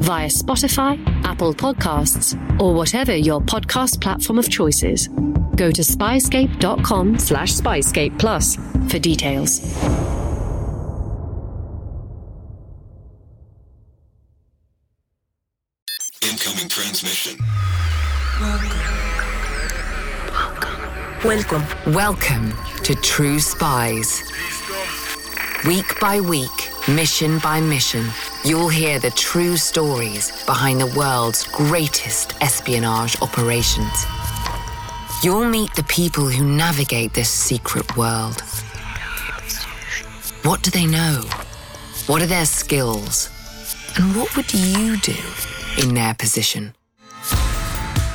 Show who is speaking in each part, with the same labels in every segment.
Speaker 1: via Spotify, Apple Podcasts, or whatever your podcast platform of choice is. Go to spyscape.com slash spyscape plus for details.
Speaker 2: Incoming transmission.
Speaker 3: Welcome. Welcome to True Spies. Week by week, mission by mission, you'll hear the true stories behind the world's greatest espionage operations. You'll meet the people who navigate this secret world. What do they know? What are their skills? And what would you do in their position?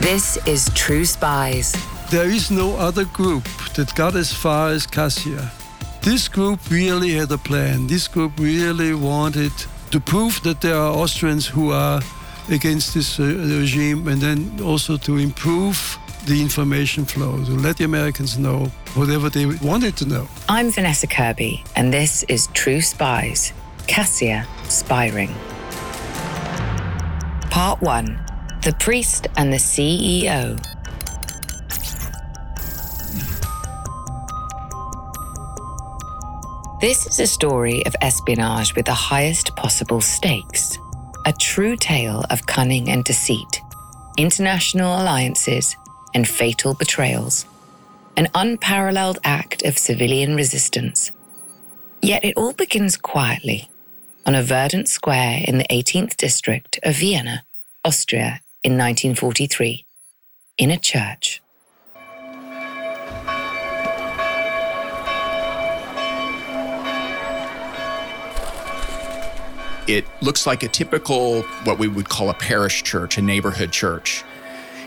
Speaker 3: This is True Spies.
Speaker 4: There is no other group that got as far as Cassia. This group really had a plan. This group really wanted to prove that there are Austrians who are against this uh, regime and then also to improve the information flow, to let the Americans know whatever they wanted to know.
Speaker 3: I'm Vanessa Kirby, and this is True Spies Cassia Spy Ring. Part 1 The Priest and the CEO. This is a story of espionage with the highest possible stakes. A true tale of cunning and deceit, international alliances, and fatal betrayals. An unparalleled act of civilian resistance. Yet it all begins quietly on a verdant square in the 18th district of Vienna, Austria, in 1943, in a church.
Speaker 5: It looks like a typical, what we would call a parish church, a neighborhood church.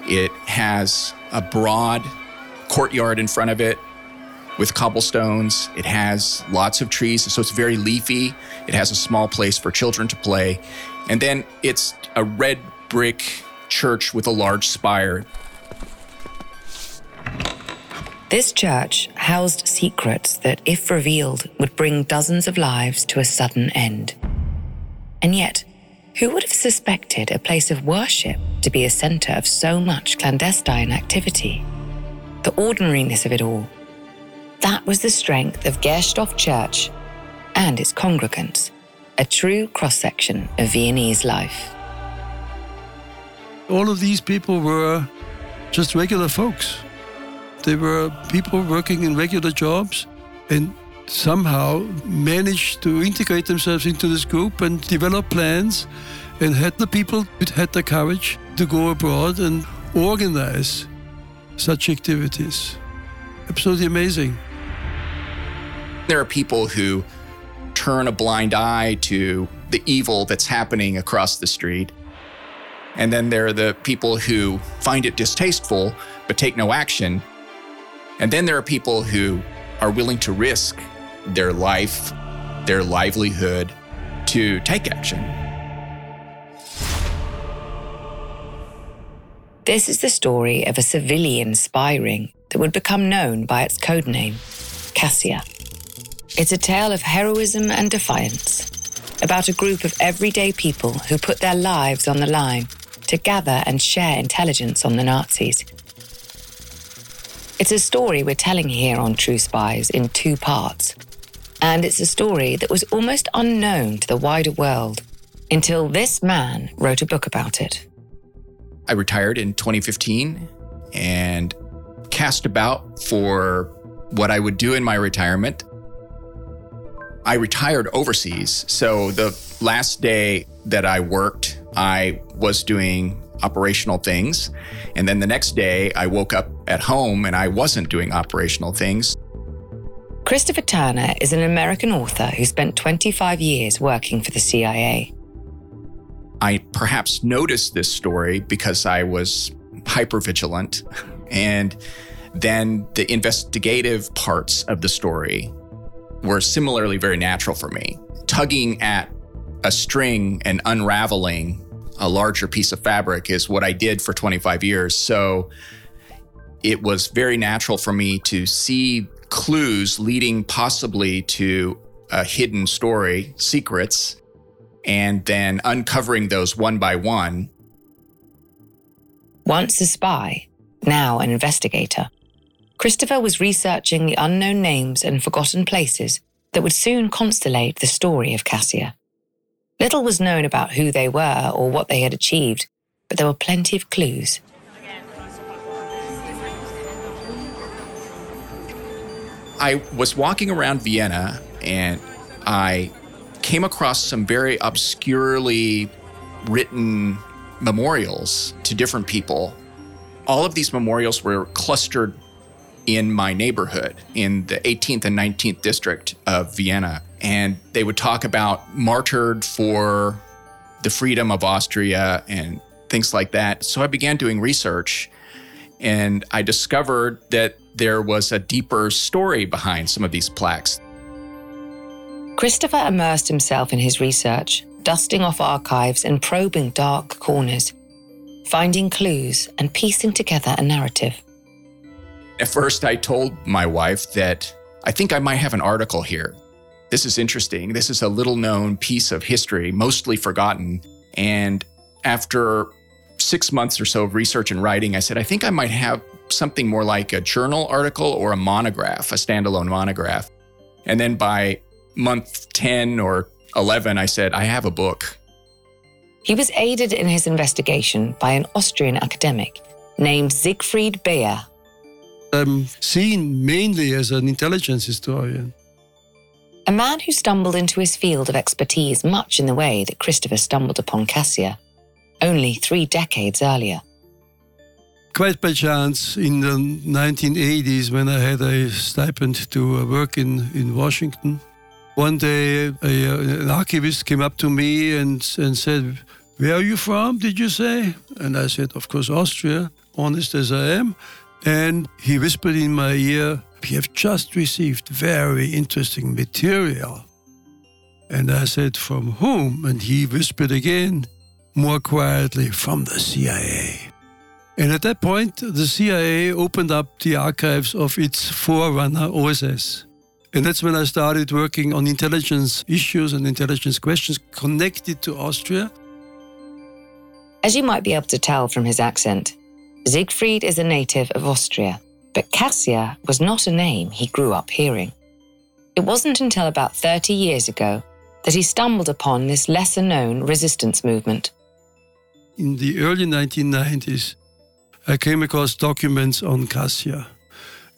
Speaker 5: It has a broad courtyard in front of it with cobblestones. It has lots of trees, so it's very leafy. It has a small place for children to play. And then it's a red brick church with a large spire.
Speaker 3: This church housed secrets that, if revealed, would bring dozens of lives to a sudden end. And yet, who would have suspected a place of worship to be a center of so much clandestine activity? The ordinariness of it all. That was the strength of Gersthof Church and its congregants, a true cross section of Viennese life.
Speaker 4: All of these people were just regular folks. They were people working in regular jobs and somehow managed to integrate themselves into this group and develop plans and had the people had the courage to go abroad and organize such activities. Absolutely amazing.
Speaker 5: There are people who turn a blind eye to the evil that's happening across the street. And then there are the people who find it distasteful but take no action. And then there are people who are willing to risk their life, their livelihood to take action.
Speaker 3: This is the story of a civilian spy ring that would become known by its code name, Cassia. It's a tale of heroism and defiance, about a group of everyday people who put their lives on the line to gather and share intelligence on the Nazis. It's a story we're telling here on True Spies in two parts. And it's a story that was almost unknown to the wider world until this man wrote a book about it.
Speaker 5: I retired in 2015 and cast about for what I would do in my retirement. I retired overseas. So the last day that I worked, I was doing operational things. And then the next day, I woke up at home and I wasn't doing operational things.
Speaker 3: Christopher Turner is an American author who spent 25 years working for the CIA.
Speaker 5: I perhaps noticed this story because I was hyper vigilant. And then the investigative parts of the story were similarly very natural for me. Tugging at a string and unraveling a larger piece of fabric is what I did for 25 years. So it was very natural for me to see clues leading possibly to a hidden story, secrets, and then uncovering those one by one.
Speaker 3: Once a spy, now an investigator, Christopher was researching the unknown names and forgotten places that would soon constellate the story of Cassia. Little was known about who they were or what they had achieved, but there were plenty of clues.
Speaker 5: I was walking around Vienna and I came across some very obscurely written memorials to different people. All of these memorials were clustered in my neighborhood in the 18th and 19th district of Vienna. And they would talk about martyred for the freedom of Austria and things like that. So I began doing research and I discovered that there was a deeper story behind some of these plaques.
Speaker 3: Christopher immersed himself in his research, dusting off archives and probing dark corners, finding clues and piecing together a narrative.
Speaker 5: At first, I told my wife that I think I might have an article here. This is interesting. This is a little known piece of history, mostly forgotten. And after six months or so of research and writing, I said, I think I might have something more like a journal article or a monograph, a standalone monograph. And then by month 10 or 11, I said, I have a book.
Speaker 3: He was aided in his investigation by an Austrian academic named Siegfried Beer.
Speaker 4: I'm seen mainly as an intelligence historian.
Speaker 3: A man who stumbled into his field of expertise much in the way that Christopher stumbled upon Cassia, only three decades earlier.
Speaker 4: Quite by chance, in the 1980s, when I had a stipend to uh, work in, in Washington, one day, a, an archivist came up to me and, and said, Where are you from, did you say? And I said, Of course, Austria, honest as I am. And he whispered in my ear, We have just received very interesting material. And I said, From whom? And he whispered again, more quietly, From the CIA. And at that point, the CIA opened up the archives of its forerunner, OSS. And that's when I started working on intelligence issues and intelligence questions connected to Austria.
Speaker 3: As you might be able to tell from his accent, Siegfried is a native of Austria, but Cassia was not a name he grew up hearing. It wasn't until about 30 years ago that he stumbled upon this lesser known resistance movement.
Speaker 4: In the early 1990s, I came across documents on Cassia.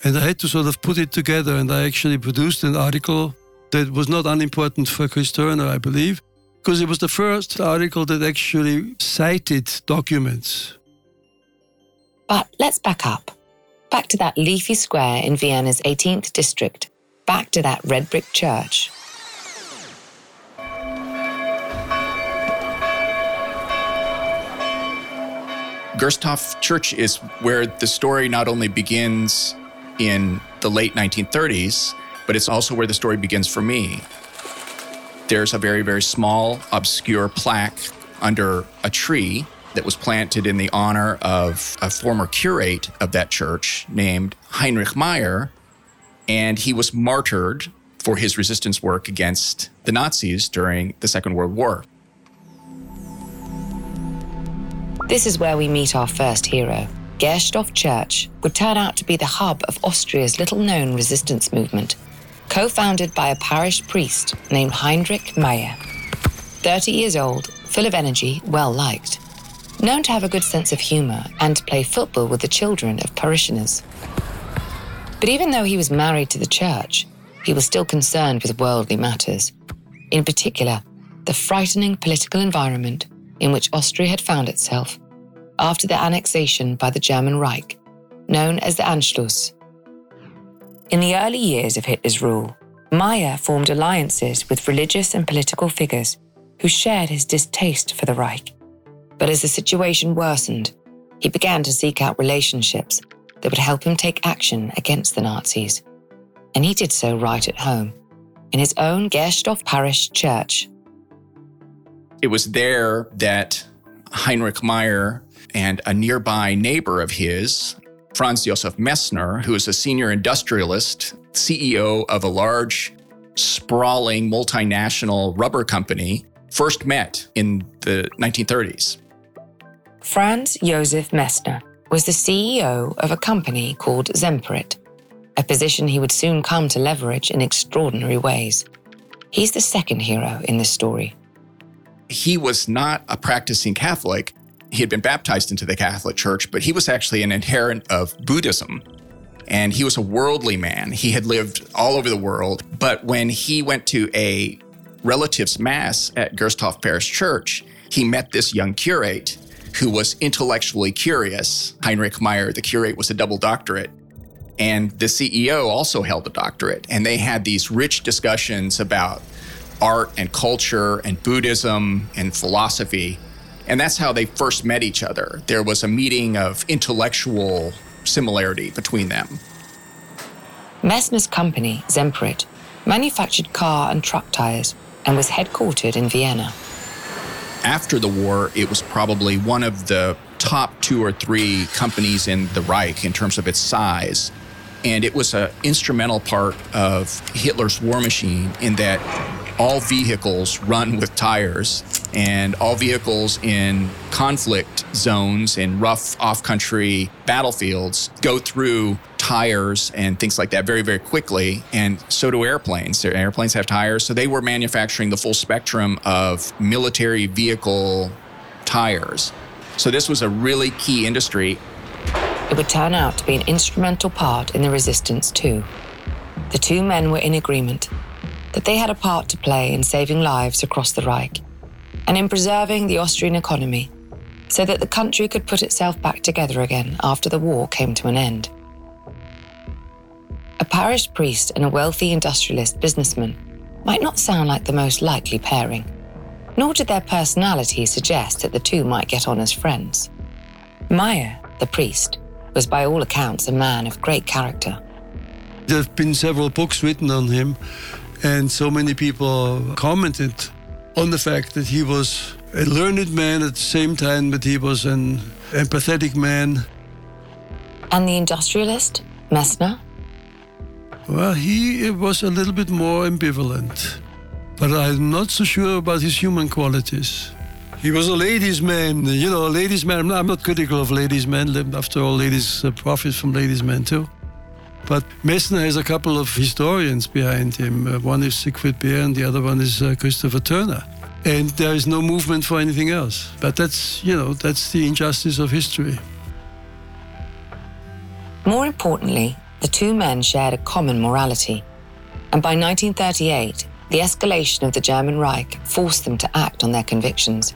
Speaker 4: And I had to sort of put it together, and I actually produced an article that was not unimportant for Chris Turner, I believe, because it was the first article that actually cited documents.
Speaker 3: But let's back up. Back to that leafy square in Vienna's 18th district. Back to that red brick church.
Speaker 5: Gersthof Church is where the story not only begins in the late 1930s, but it's also where the story begins for me. There's a very, very small, obscure plaque under a tree that was planted in the honor of a former curate of that church named Heinrich Maier. And he was martyred for his resistance work against the Nazis during the Second World War.
Speaker 3: This is where we meet our first hero, Gersthof Church would turn out to be the hub of Austria's little known resistance movement, co founded by a parish priest named Heinrich Maier. 30 years old, full of energy, well liked. Known to have a good sense of humour and to play football with the children of parishioners. But even though he was married to the church, he was still concerned with worldly matters. In particular, the frightening political environment in which Austria had found itself after the annexation by the German Reich, known as the Anschluss. In the early years of Hitler's rule, Maier formed alliances with religious and political figures who shared his distaste for the Reich. But as the situation worsened, he began to seek out relationships that would help him take action against the Nazis. And he did so right at home, in his own Gersthof parish church.
Speaker 5: It was there that Heinrich Maier and a nearby neighbor of his, Franz Josef Messner, who was a senior industrialist, CEO of a large, sprawling multinational rubber company, first met in the 1930s.
Speaker 3: Franz Josef Messner was the CEO of a company called Semperit, a position he would soon come to leverage in extraordinary ways. He's the second hero in this story.
Speaker 5: He was not a practicing Catholic. He had been baptized into the Catholic Church, but he was actually an adherent of Buddhism. And he was a worldly man. He had lived all over the world. But when he went to a relatives' mass at Gersthof Parish Church, he met this young curate who was intellectually curious. Heinrich Maier, the curate, was a double doctorate. And the CEO also held a doctorate. And they had these rich discussions about art and culture and Buddhism and philosophy. And that's how they first met each other. There was a meeting of intellectual similarity between them.
Speaker 3: Messner's company, Semperit, manufactured car and truck tires and was headquartered in Vienna.
Speaker 5: After the war, it was probably one of the top two or three companies in the Reich in terms of its size. And it was an instrumental part of Hitler's war machine in that all vehicles run with tires, and all vehicles in conflict zones in rough off country battlefields go through tires and things like that very, very quickly. And so do airplanes. Their airplanes have tires. So they were manufacturing the full spectrum of military vehicle tires. So this was a really key industry.
Speaker 3: It would turn out to be an instrumental part in the resistance, too. The two men were in agreement that they had a part to play in saving lives across the Reich and in preserving the Austrian economy so that the country could put itself back together again after the war came to an end. A parish priest and a wealthy industrialist businessman might not sound like the most likely pairing, nor did their personalities suggest that the two might get on as friends. Maier, the priest, was by all accounts a man of great character.
Speaker 4: There have been several books written on him, and so many people commented on the fact that he was a learned man at the same time, but he was an empathetic man.
Speaker 3: And the industrialist, Messner?
Speaker 4: Well, he was a little bit more ambivalent, but I'm not so sure about his human qualities. He was a ladies' man, you know, a ladies' man. I'm not critical of ladies' men. After all, ladies profit from ladies' men too. But Messner has a couple of historians behind him. Uh, one is Siegfried Beer, and the other one is uh, Christopher Turner. And there is no movement for anything else. But that's, you know, that's the injustice of history.
Speaker 3: More importantly, the two men shared a common morality. And by 1938, the escalation of the German Reich forced them to act on their convictions.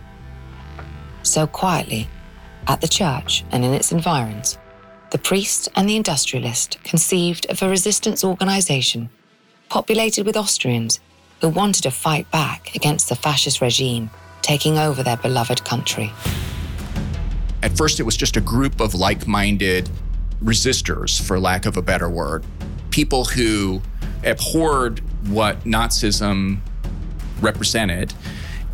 Speaker 3: So quietly, at the church and in its environs, the priest and the industrialist conceived of a resistance organization populated with Austrians who wanted to fight back against the fascist regime taking over their beloved country.
Speaker 5: At first, it was just a group of like minded resistors, for lack of a better word, people who abhorred what Nazism represented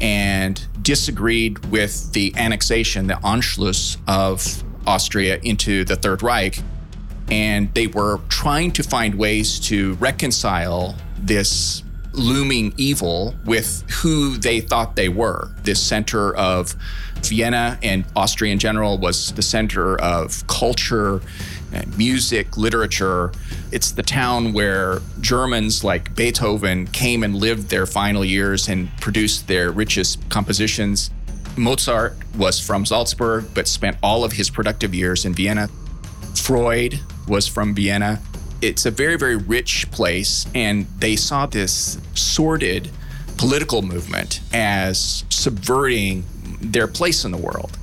Speaker 5: and disagreed with the annexation, the Anschluss of Austria into the Third Reich. And they were trying to find ways to reconcile this looming evil with who they thought they were. This center of Vienna and Austria in general was the center of culture, music, literature. It's the town where Germans like Beethoven came and lived their final years and produced their richest compositions. Mozart was from Salzburg, but spent all of his productive years in Vienna. Freud was from Vienna. It's a very, very rich place, and they saw this sordid political movement as subverting their place in the world.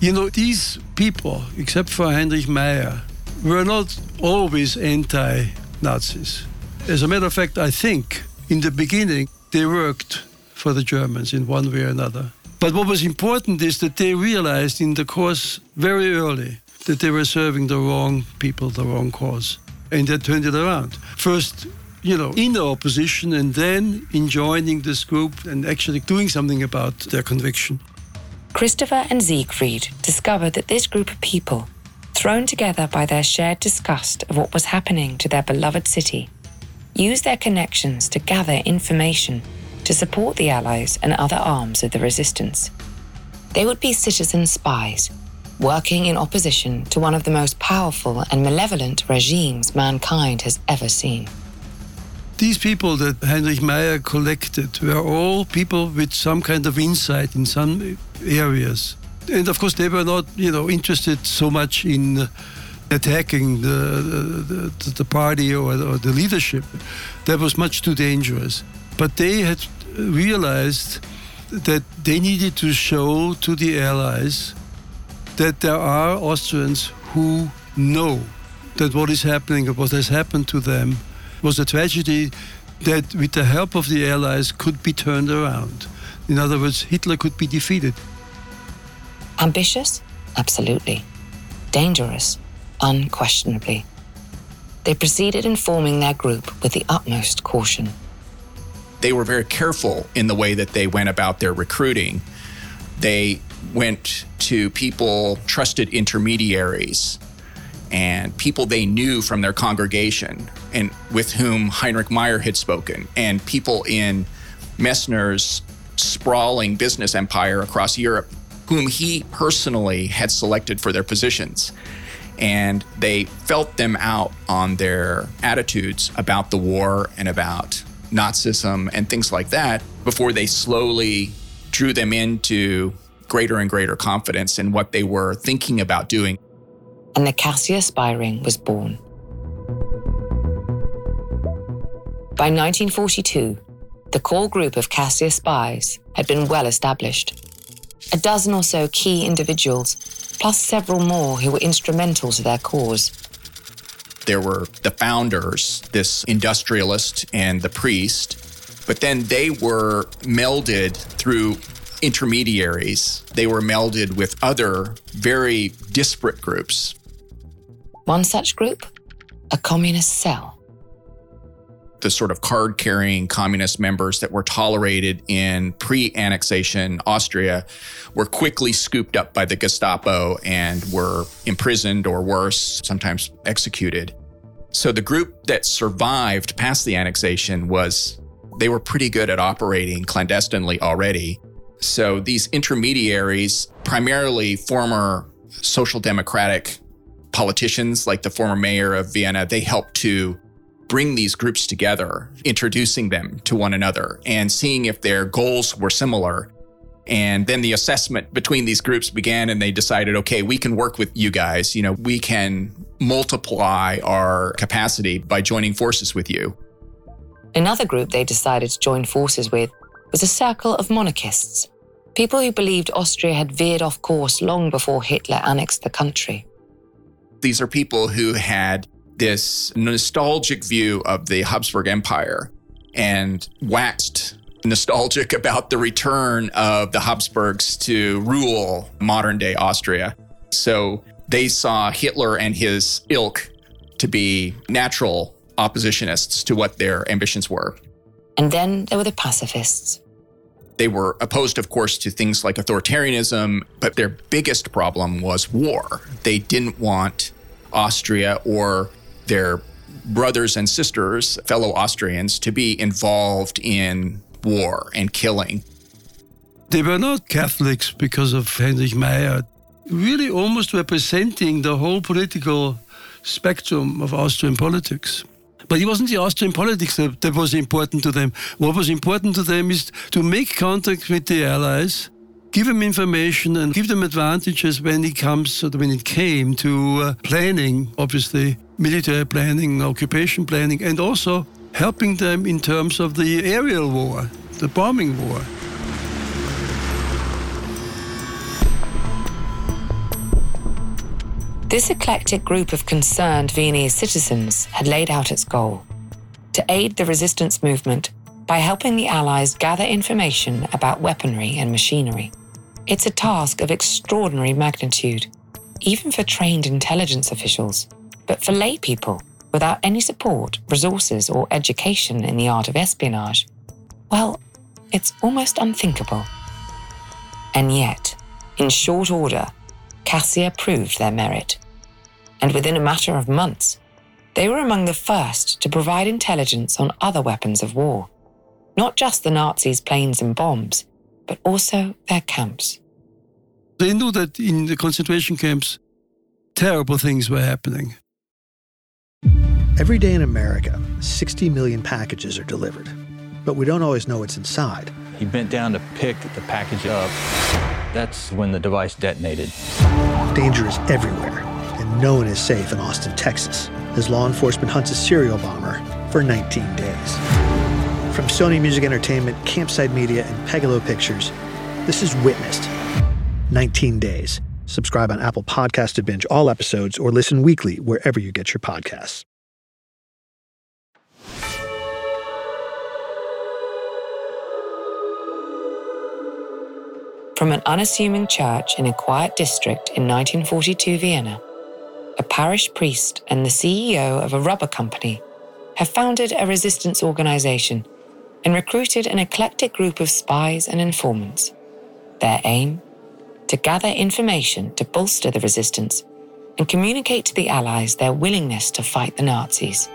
Speaker 4: You know, these people, except for Heinrich Maier, were not always anti Nazis. As a matter of fact, I think in the beginning they worked for the Germans in one way or another. But what was important is that they realized in the course very early that they were serving the wrong people, the wrong cause. And they turned it around. First, you know, in the opposition and then in joining this group and actually doing something about their conviction.
Speaker 3: Christopher and Siegfried discovered that this group of people, thrown together by their shared disgust of what was happening to their beloved city, used their connections to gather information to support the Allies and other arms of the resistance. They would be citizen spies, working in opposition to one of the most powerful and malevolent regimes mankind has ever seen.
Speaker 4: These people that Heinrich Maier collected were all people with some kind of insight in some areas. And of course, they were not, you know, interested so much in uh, attacking the, the, the party or, or the leadership. That was much too dangerous. But they had realized that they needed to show to the Allies that there are Austrians who know that what is happening, what has happened to them, was a tragedy that, with the help of the Allies, could be turned around. In other words, Hitler could be defeated.
Speaker 3: Ambitious? Absolutely. Dangerous? Unquestionably. They proceeded in forming their group with the utmost caution.
Speaker 5: They were very careful in the way that they went about their recruiting. They went to people, trusted intermediaries, and people they knew from their congregation and with whom Heinrich Maier had spoken, and people in Messner's sprawling business empire across Europe, whom he personally had selected for their positions. And they felt them out on their attitudes about the war and about Nazism and things like that before they slowly drew them into greater and greater confidence in what they were thinking about doing.
Speaker 3: And the Cassia spy ring was born. By 1942, the core group of Cassia spies had been well established. A dozen or so key individuals, plus several more who were instrumental to their cause.
Speaker 5: There were the founders, this industrialist and the priest, but then they were melded through intermediaries. They were melded with other very disparate groups.
Speaker 3: One such group? A communist cell.
Speaker 5: The sort of card carrying communist members that were tolerated in pre annexation Austria were quickly scooped up by the Gestapo and were imprisoned or worse, sometimes executed. So the group that survived past the annexation was they were pretty good at operating clandestinely already. So these intermediaries, primarily former social democratic politicians like the former mayor of Vienna, they helped to bring these groups together, introducing them to one another and seeing if their goals were similar. And then the assessment between these groups began and they decided, okay, we can work with you guys. You know, we can multiply our capacity by joining forces with you.
Speaker 3: Another group they decided to join forces with was a circle of monarchists, people who believed Austria had veered off course long before Hitler annexed the country.
Speaker 5: These are people who had this nostalgic view of the Habsburg Empire and waxed nostalgic about the return of the Habsburgs to rule modern day Austria. So they saw Hitler and his ilk to be natural oppositionists to what their ambitions were.
Speaker 3: And then there were the pacifists.
Speaker 5: They were opposed, of course, to things like authoritarianism, but their biggest problem was war. They didn't want Austria or their brothers and sisters, fellow Austrians, to be involved in war and killing.
Speaker 4: They were not Catholics because of Heinrich Maier, really almost representing the whole political spectrum of Austrian politics. But it wasn't the Austrian politics that, that was important to them. What was important to them is to make contact with the Allies, give them information, and give them advantages when it comes, when it came to uh, planning, obviously, military planning, occupation planning, and also helping them in terms of the aerial war, the bombing war.
Speaker 3: This eclectic group of concerned Viennese citizens had laid out its goal to aid the resistance movement by helping the Allies gather information about weaponry and machinery. It's a task of extraordinary magnitude, even for trained intelligence officials, but for lay people without any support, resources, or education in the art of espionage, well, it's almost unthinkable. And yet, in short order, Cassia proved their merit. And within a matter of months, they were among the first to provide intelligence on other weapons of war. Not just the Nazis' planes and bombs, but also their camps.
Speaker 4: They knew that in the concentration camps, terrible things were happening.
Speaker 6: Every day in America, 60 million packages are delivered, but we don't always know what's inside.
Speaker 7: He bent down to pick the package up. That's when the device detonated.
Speaker 6: Danger is everywhere, and no one is safe in Austin, Texas, as law enforcement hunts a serial bomber for 19 days. From Sony Music Entertainment, Campside Media, and Pegalo Pictures, this is Witnessed 19 Days. Subscribe on Apple Podcast to binge all episodes or listen weekly wherever you get your podcasts.
Speaker 3: From an unassuming church in a quiet district in 1942 Vienna, a parish priest and the CEO of a rubber company have founded a resistance organization and recruited an eclectic group of spies and informants. Their aim? To gather information to bolster the resistance and communicate to the Allies their willingness to fight the Nazis.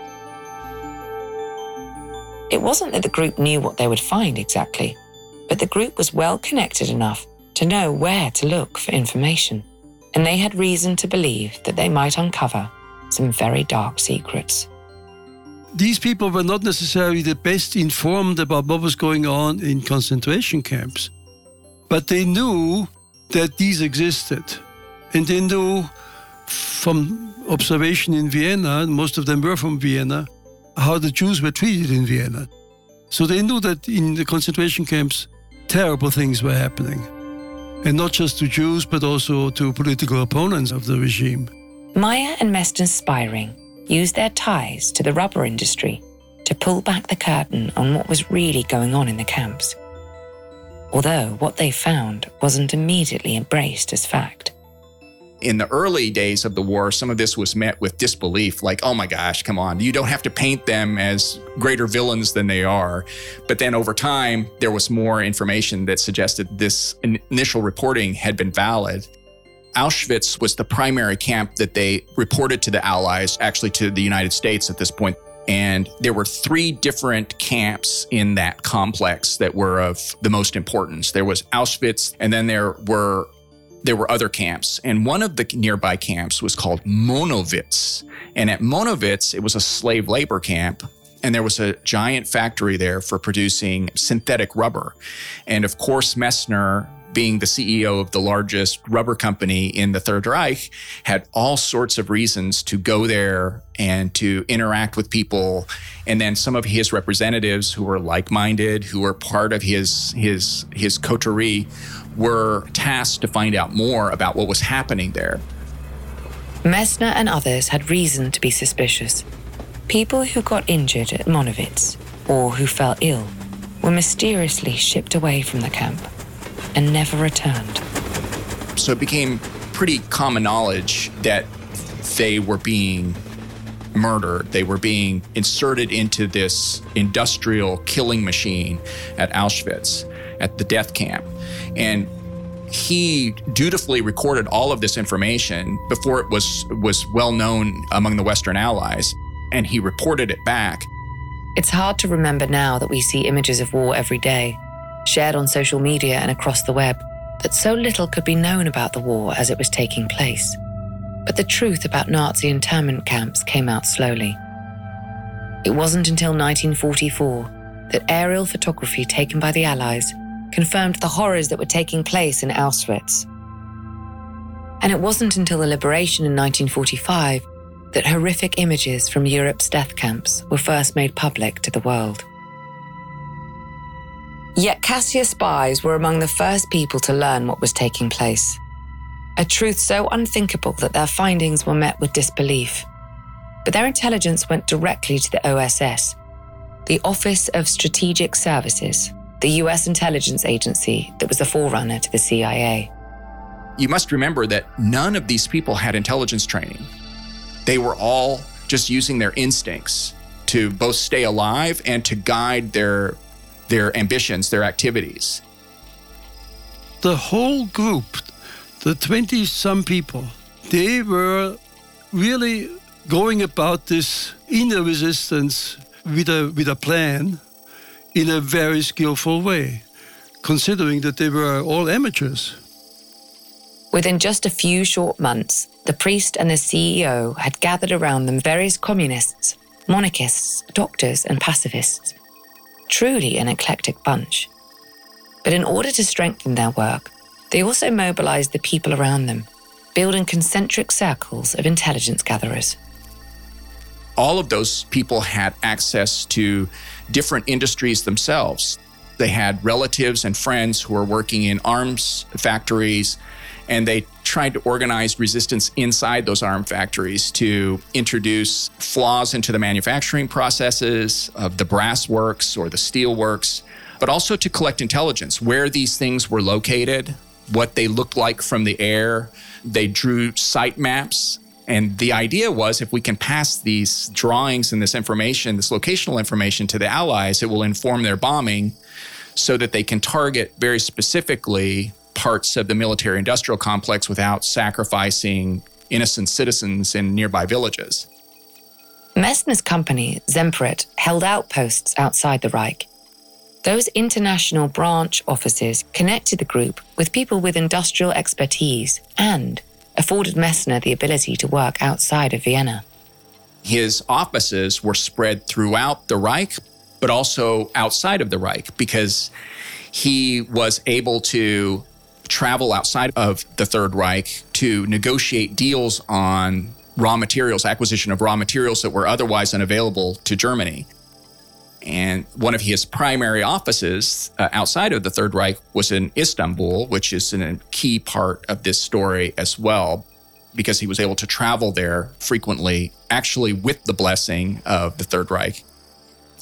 Speaker 3: It wasn't that the group knew what they would find exactly, but the group was well connected enough to know where to look for information, and they had reason to believe that they might uncover some very dark secrets.
Speaker 4: These people were not necessarily the best informed about what was going on in concentration camps, but they knew that these existed. And they knew from observation in Vienna, most of them were from Vienna, how the Jews were treated in Vienna. So they knew that in the concentration camps, terrible things were happening and not just to Jews, but also to political opponents of the regime.
Speaker 3: Maier and Messner's spying used their ties to the rubber industry to pull back the curtain on what was really going on in the camps. Although what they found wasn't immediately embraced as fact
Speaker 5: in the early days of the war, some of this was met with disbelief like, oh my gosh, come on, you don't have to paint them as greater villains than they are. But then over time, there was more information that suggested this initial reporting had been valid. Auschwitz was the primary camp that they reported to the Allies, actually to the United States at this point. And there were three different camps in that complex that were of the most importance. There was Auschwitz, and then there were there were other camps, and one of the nearby camps was called Monowitz. And at Monowitz, it was a slave labor camp, and there was a giant factory there for producing synthetic rubber. And of course, Messner, being the CEO of the largest rubber company in the Third Reich, had all sorts of reasons to go there and to interact with people. And then some of his representatives who were like-minded, who were part of his his his coterie, were tasked to find out more about what was happening there.
Speaker 3: Messner and others had reason to be suspicious. People who got injured at Monowitz or who fell ill were mysteriously shipped away from the camp and never returned.
Speaker 5: So it became pretty common knowledge that they were being murdered. They were being inserted into this industrial killing machine at Auschwitz, at the death camp. And he dutifully recorded all of this information before it was was well known among the Western Allies, and he reported it back.
Speaker 3: It's hard to remember now that we see images of war every day, shared on social media and across the web, that so little could be known about the war as it was taking place. But the truth about Nazi internment camps came out slowly. It wasn't until 1944 that aerial photography taken by the Allies confirmed the horrors that were taking place in Auschwitz. And it wasn't until the liberation in 1945 that horrific images from Europe's death camps were first made public to the world. Yet Cassia spies were among the first people to learn what was taking place. A truth so unthinkable that their findings were met with disbelief. But their intelligence went directly to the OSS, the Office of Strategic Services, the US intelligence agency that was the forerunner to the CIA.
Speaker 5: You must remember that none of these people had intelligence training. They were all just using their instincts to both stay alive and to guide their their ambitions, their activities.
Speaker 4: The whole group, the 20 some people, they were really going about this inner resistance with a, with a plan in a very skillful way, considering that they were all amateurs.
Speaker 3: Within just a few short months, the priest and the CEO had gathered around them various communists, monarchists, doctors, and pacifists. Truly an eclectic bunch. But in order to strengthen their work, they also mobilized the people around them, building concentric circles of intelligence gatherers.
Speaker 5: All of those people had access to different industries themselves. They had relatives and friends who were working in arms factories, and they tried to organize resistance inside those arm factories to introduce flaws into the manufacturing processes of the brass works or the steel works, but also to collect intelligence where these things were located, what they looked like from the air. They drew site maps. And the idea was if we can pass these drawings and this information, this locational information to the Allies, it will inform their bombing so that they can target very specifically parts of the military industrial complex without sacrificing innocent citizens in nearby villages.
Speaker 3: Messner's company, Semperit, held outposts outside the Reich. Those international branch offices connected the group with people with industrial expertise and afforded Messner the ability to work outside of Vienna.
Speaker 5: His offices were spread throughout the Reich, but also outside of the Reich because he was able to travel outside of the Third Reich to negotiate deals on raw materials, acquisition of raw materials that were otherwise unavailable to Germany. And one of his primary offices uh, outside of the Third Reich was in Istanbul, which is a key part of this story as well, because he was able to travel there frequently, actually with the blessing of the Third Reich.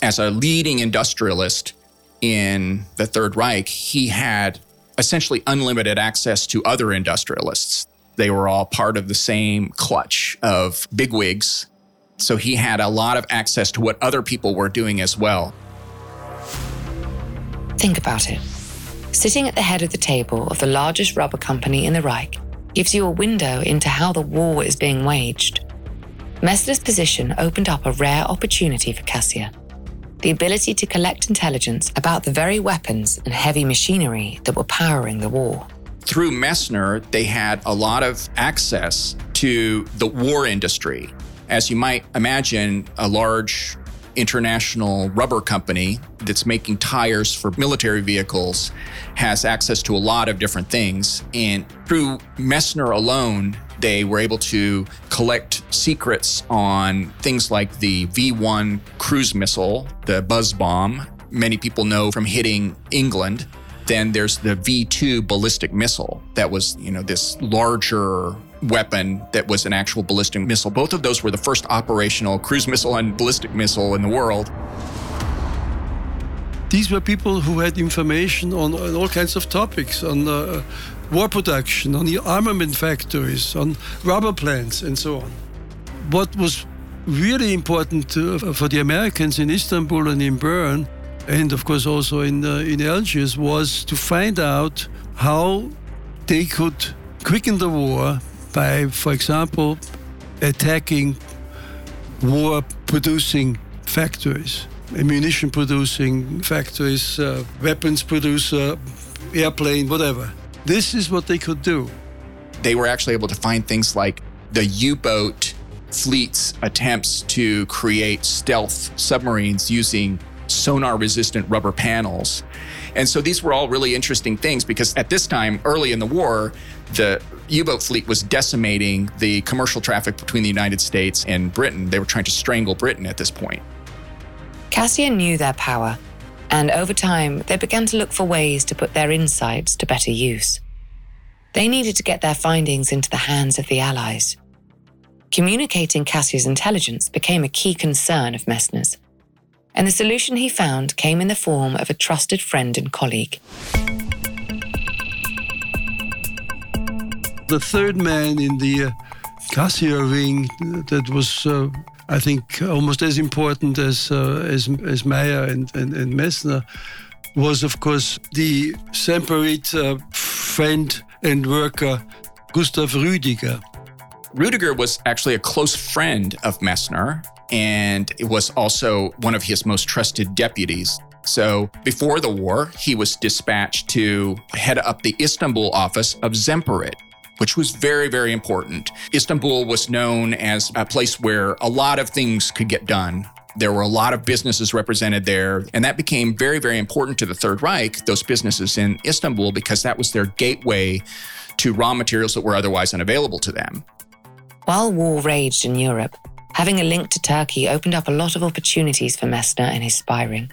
Speaker 5: As a leading industrialist in the Third Reich, he had essentially unlimited access to other industrialists. They were all part of the same clutch of bigwigs. So he had a lot of access to what other people were doing as well.
Speaker 3: Think about it. Sitting at the head of the table of the largest rubber company in the Reich gives you a window into how the war is being waged. Messner's position opened up a rare opportunity for Cassia the ability to collect intelligence about the very weapons and heavy machinery that were powering the war.
Speaker 5: Through Messner, they had a lot of access to the war industry. As you might imagine, a large international rubber company that's making tires for military vehicles has access to a lot of different things. And through Messner alone, they were able to collect secrets on things like the V 1 cruise missile, the buzz bomb. Many people know from hitting England. Then there's the V 2 ballistic missile that was, you know, this larger weapon that was an actual ballistic missile. Both of those were the first operational cruise missile and ballistic missile in the world.
Speaker 4: These were people who had information on, on all kinds of topics, on uh, war production, on the armament factories, on rubber plants, and so on. What was really important to, for the Americans in Istanbul and in Bern, and of course also in, uh, in Algiers, was to find out how they could quicken the war by, for example, attacking war producing factories, ammunition producing factories, uh, weapons producer, airplane, whatever. This is what they could do.
Speaker 5: They were actually able to find things like the U boat fleet's attempts to create stealth submarines using sonar resistant rubber panels. And so these were all really interesting things because at this time, early in the war, the U boat fleet was decimating the commercial traffic between the United States and Britain. They were trying to strangle Britain at this point.
Speaker 3: Cassia knew their power and over time, they began to look for ways to put their insights to better use. They needed to get their findings into the hands of the Allies. Communicating Cassia's intelligence became a key concern of Messner's. And the solution he found came in the form of a trusted friend and colleague.
Speaker 4: The third man in the uh, Cassia ring that was, uh, I think, almost as important as uh, as, as Maier and, and, and Messner was, of course, the Semperit uh, friend and worker Gustav Rüdiger.
Speaker 5: Rüdiger was actually a close friend of Messner and it was also one of his most trusted deputies. So before the war, he was dispatched to head up the Istanbul office of Semperit, which was very, very important. Istanbul was known as a place where a lot of things could get done. There were a lot of businesses represented there, and that became very, very important to the Third Reich, those businesses in Istanbul, because that was their gateway to raw materials that were otherwise unavailable to them.
Speaker 3: While war raged in Europe, having a link to Turkey opened up a lot of opportunities for Messner and his spy ring.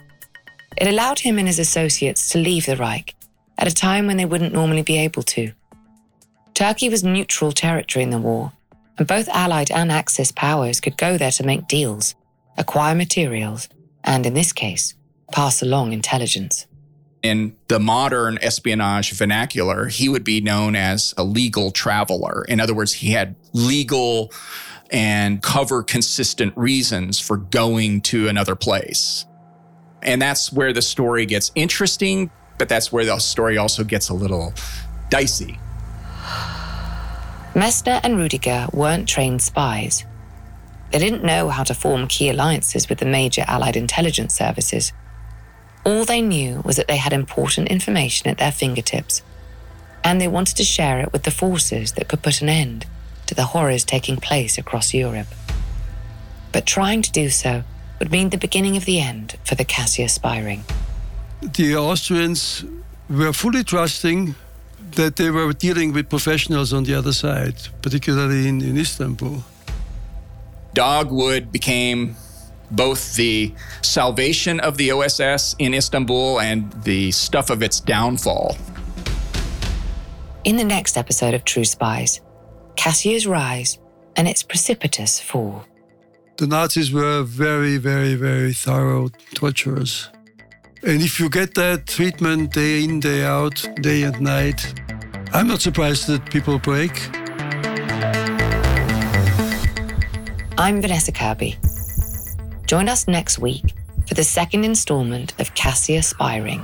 Speaker 3: It allowed him and his associates to leave the Reich at a time when they wouldn't normally be able to. Turkey was neutral territory in the war, and both Allied and Axis powers could go there to make deals, acquire materials, and in this case, pass along intelligence.
Speaker 5: In the modern espionage vernacular, he would be known as a legal traveler. In other words, he had legal and cover consistent reasons for going to another place. And that's where the story gets interesting, but that's where the story also gets a little dicey.
Speaker 3: Messner and Rudiger weren't trained spies. They didn't know how to form key alliances with the major Allied intelligence services. All they knew was that they had important information at their fingertips, and they wanted to share it with the forces that could put an end to the horrors taking place across Europe. But trying to do so would mean the beginning of the end for the Cassia spy ring.
Speaker 4: The Austrians were fully trusting that they were dealing with professionals on the other side, particularly in, in Istanbul.
Speaker 5: Dogwood became both the salvation of the OSS in Istanbul and the stuff of its downfall.
Speaker 3: In the next episode of True Spies, Cassia's rise and its precipitous fall.
Speaker 4: The Nazis were very, very, very thorough torturers. And if you get that treatment day in, day out, day and night, I'm not surprised that people break.
Speaker 3: I'm Vanessa Kirby. Join us next week for the second installment of Cassia Spy Ring.